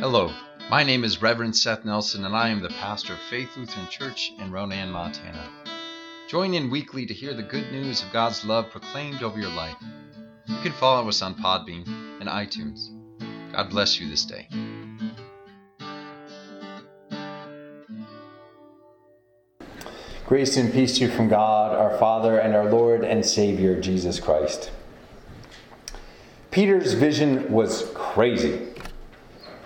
Hello, my name is Reverend Seth Nelson, and I am the pastor of Faith Lutheran Church in Ronan, Montana. Join in weekly to hear the good news of God's love proclaimed over your life. You can follow us on Podbean and iTunes. God bless you this day. Grace and peace to you from God, our Father, and our Lord and Savior, Jesus Christ. Peter's vision was crazy.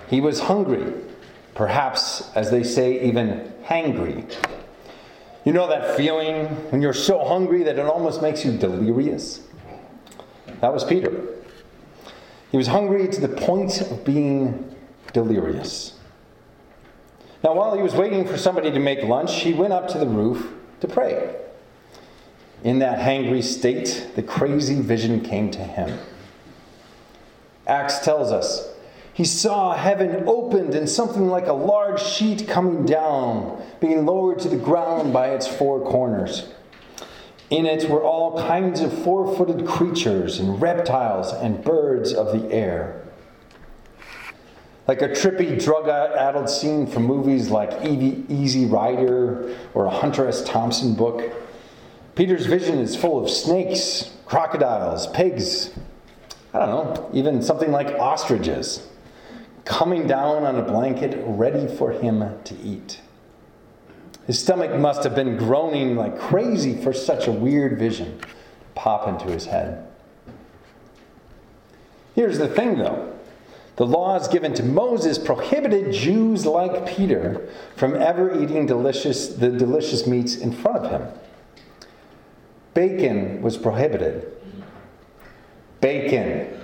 He was hungry, perhaps, as they say, even hangry. You know that feeling when you're so hungry that it almost makes you delirious? That was Peter. He was hungry to the point of being delirious. Now, while he was waiting for somebody to make lunch, he went up to the roof to pray. In that hangry state, the crazy vision came to him. Acts tells us he saw heaven opened and something like a large sheet coming down, being lowered to the ground by its four corners. In it were all kinds of four footed creatures and reptiles and birds of the air. Like a trippy, drug addled scene from movies like Easy Rider or a Hunter S. Thompson book, Peter's vision is full of snakes, crocodiles, pigs, I don't know, even something like ostriches coming down on a blanket ready for him to eat. His stomach must have been groaning like crazy for such a weird vision to pop into his head. Here's the thing though the laws given to Moses prohibited Jews like Peter from ever eating delicious, the delicious meats in front of him. Bacon was prohibited. Bacon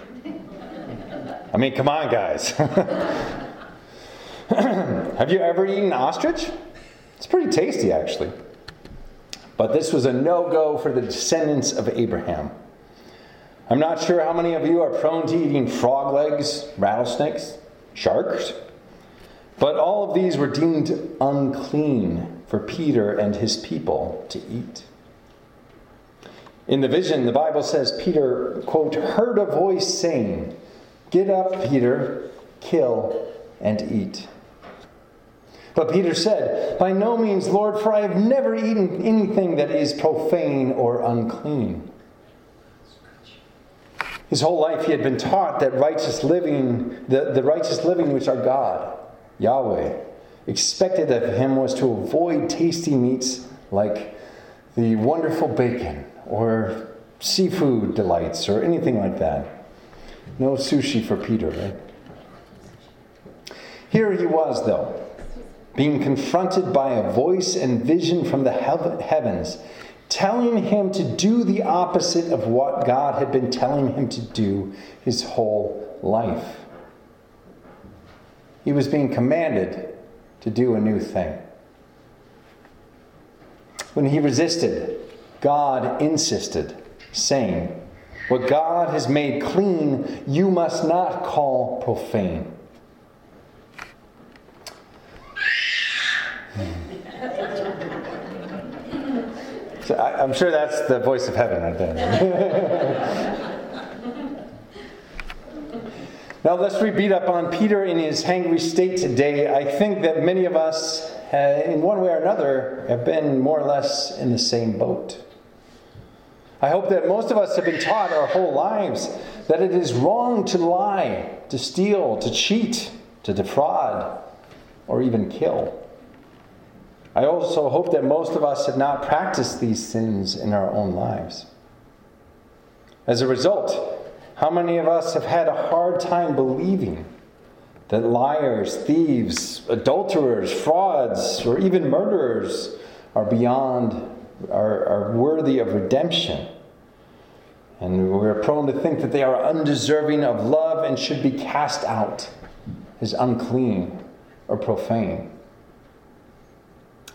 I mean, come on, guys. Have you ever eaten ostrich? It's pretty tasty, actually. But this was a no go for the descendants of Abraham. I'm not sure how many of you are prone to eating frog legs, rattlesnakes, sharks, but all of these were deemed unclean for Peter and his people to eat. In the vision, the Bible says Peter, quote, heard a voice saying, Get up, Peter, kill and eat. But Peter said, By no means, Lord, for I have never eaten anything that is profane or unclean. His whole life he had been taught that righteous living, the, the righteous living which our God, Yahweh, expected of him was to avoid tasty meats like the wonderful bacon or seafood delights or anything like that. No sushi for Peter, right? Here he was, though, being confronted by a voice and vision from the heavens, telling him to do the opposite of what God had been telling him to do his whole life. He was being commanded to do a new thing. When he resisted, God insisted, saying, what God has made clean, you must not call profane. So I, am sure that's the voice of heaven right there. now, let's beat up on Peter in his hangry state today. I think that many of us, uh, in one way or another, have been more or less in the same boat. I hope that most of us have been taught our whole lives that it is wrong to lie, to steal, to cheat, to defraud, or even kill. I also hope that most of us have not practiced these sins in our own lives. As a result, how many of us have had a hard time believing that liars, thieves, adulterers, frauds, or even murderers are beyond are, are worthy of redemption. And we're prone to think that they are undeserving of love and should be cast out as unclean or profane.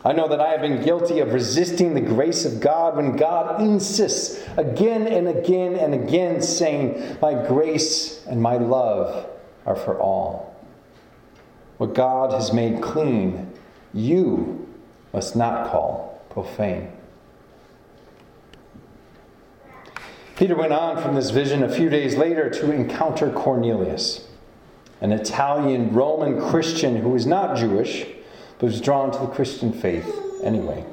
I know that I have been guilty of resisting the grace of God when God insists again and again and again, saying, My grace and my love are for all. What God has made clean, you must not call profane. Peter went on from this vision a few days later to encounter Cornelius. an Italian Roman Christian who was not Jewish, but was drawn to the Christian faith anyway.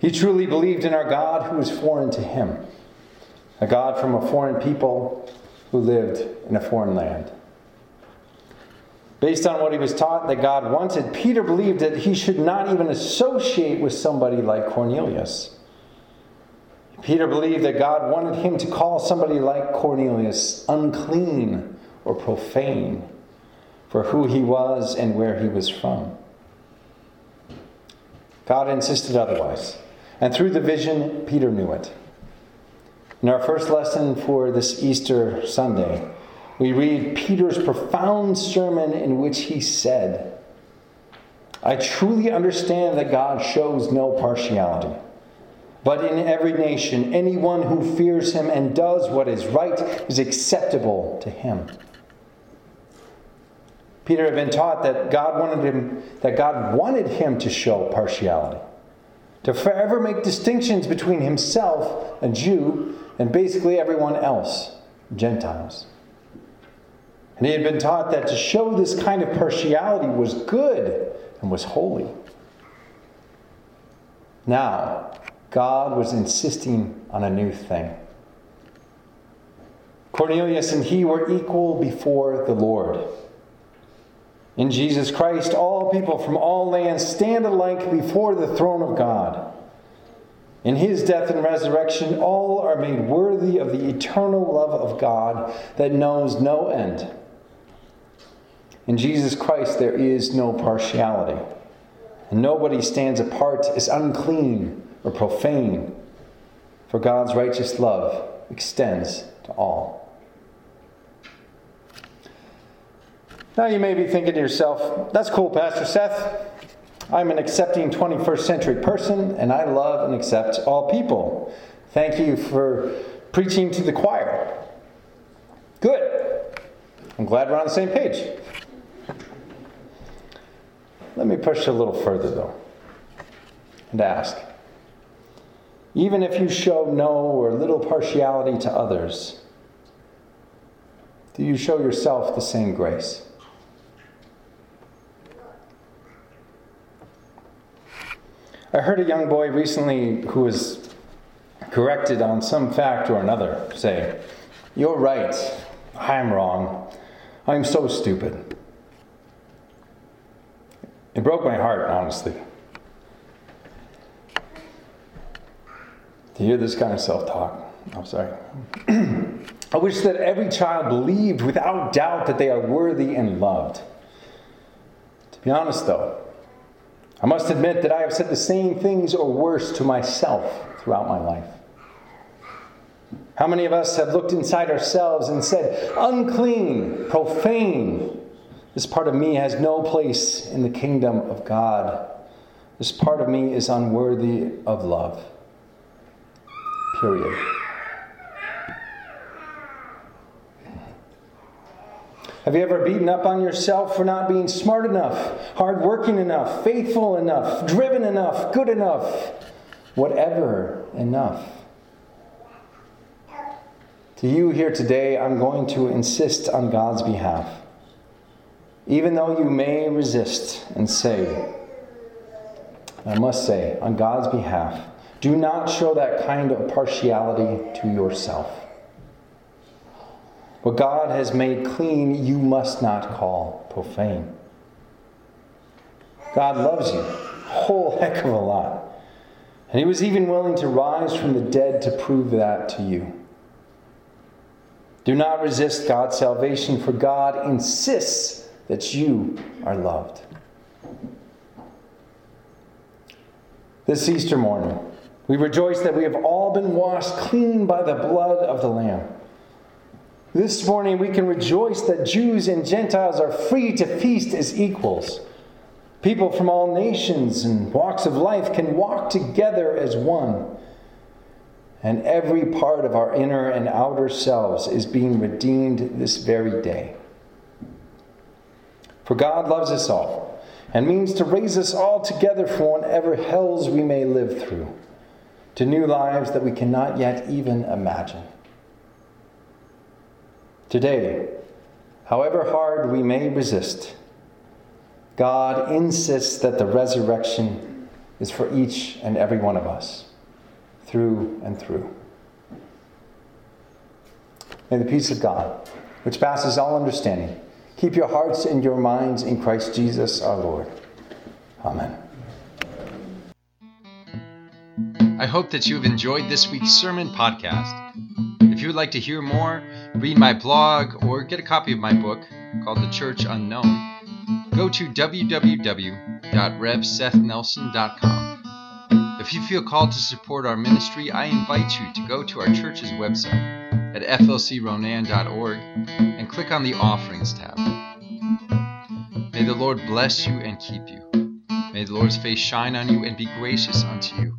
He truly believed in our God who was foreign to him, a God from a foreign people who lived in a foreign land. Based on what he was taught that God wanted, Peter believed that he should not even associate with somebody like Cornelius. Peter believed that God wanted him to call somebody like Cornelius unclean or profane for who he was and where he was from. God insisted otherwise. And through the vision, Peter knew it. In our first lesson for this Easter Sunday, we read Peter's profound sermon in which he said, I truly understand that God shows no partiality. But in every nation, anyone who fears him and does what is right is acceptable to him. Peter had been taught that God wanted him that God wanted him to show partiality, to forever make distinctions between himself, a Jew, and basically everyone else, Gentiles. And he had been taught that to show this kind of partiality was good and was holy. Now, God was insisting on a new thing. Cornelius and he were equal before the Lord. In Jesus Christ, all people from all lands stand alike before the throne of God. In his death and resurrection, all are made worthy of the eternal love of God that knows no end. In Jesus Christ, there is no partiality. And nobody stands apart as unclean or profane, for God's righteous love extends to all. Now you may be thinking to yourself, that's cool, Pastor Seth. I'm an accepting 21st century person, and I love and accept all people. Thank you for preaching to the choir. Good. I'm glad we're on the same page. Let me push a little further, though, and ask even if you show no or little partiality to others, do you show yourself the same grace? I heard a young boy recently who was corrected on some fact or another say, You're right, I'm wrong, I'm so stupid. It broke my heart, honestly. To hear this kind of self talk. I'm sorry. I wish that every child believed without doubt that they are worthy and loved. To be honest, though, I must admit that I have said the same things or worse to myself throughout my life. How many of us have looked inside ourselves and said, unclean, profane, this part of me has no place in the kingdom of God. This part of me is unworthy of love. Period. Have you ever beaten up on yourself for not being smart enough, hardworking enough, faithful enough, driven enough, good enough, whatever enough? To you here today, I'm going to insist on God's behalf. Even though you may resist and say, I must say, on God's behalf, do not show that kind of partiality to yourself. What God has made clean, you must not call profane. God loves you a whole heck of a lot. And He was even willing to rise from the dead to prove that to you. Do not resist God's salvation, for God insists that you are loved. This Easter morning, we rejoice that we have all been washed clean by the blood of the Lamb. This morning, we can rejoice that Jews and Gentiles are free to feast as equals. People from all nations and walks of life can walk together as one. And every part of our inner and outer selves is being redeemed this very day. For God loves us all and means to raise us all together for whatever hells we may live through to new lives that we cannot yet even imagine. Today, However hard we may resist, God insists that the resurrection is for each and every one of us, through and through. May the peace of God, which passes all understanding, keep your hearts and your minds in Christ Jesus our Lord. Amen. I hope that you have enjoyed this week's sermon podcast. If you would like to hear more, read my blog, or get a copy of my book called The Church Unknown, go to www.revsethnelson.com. If you feel called to support our ministry, I invite you to go to our church's website at flcronan.org and click on the Offerings tab. May the Lord bless you and keep you. May the Lord's face shine on you and be gracious unto you.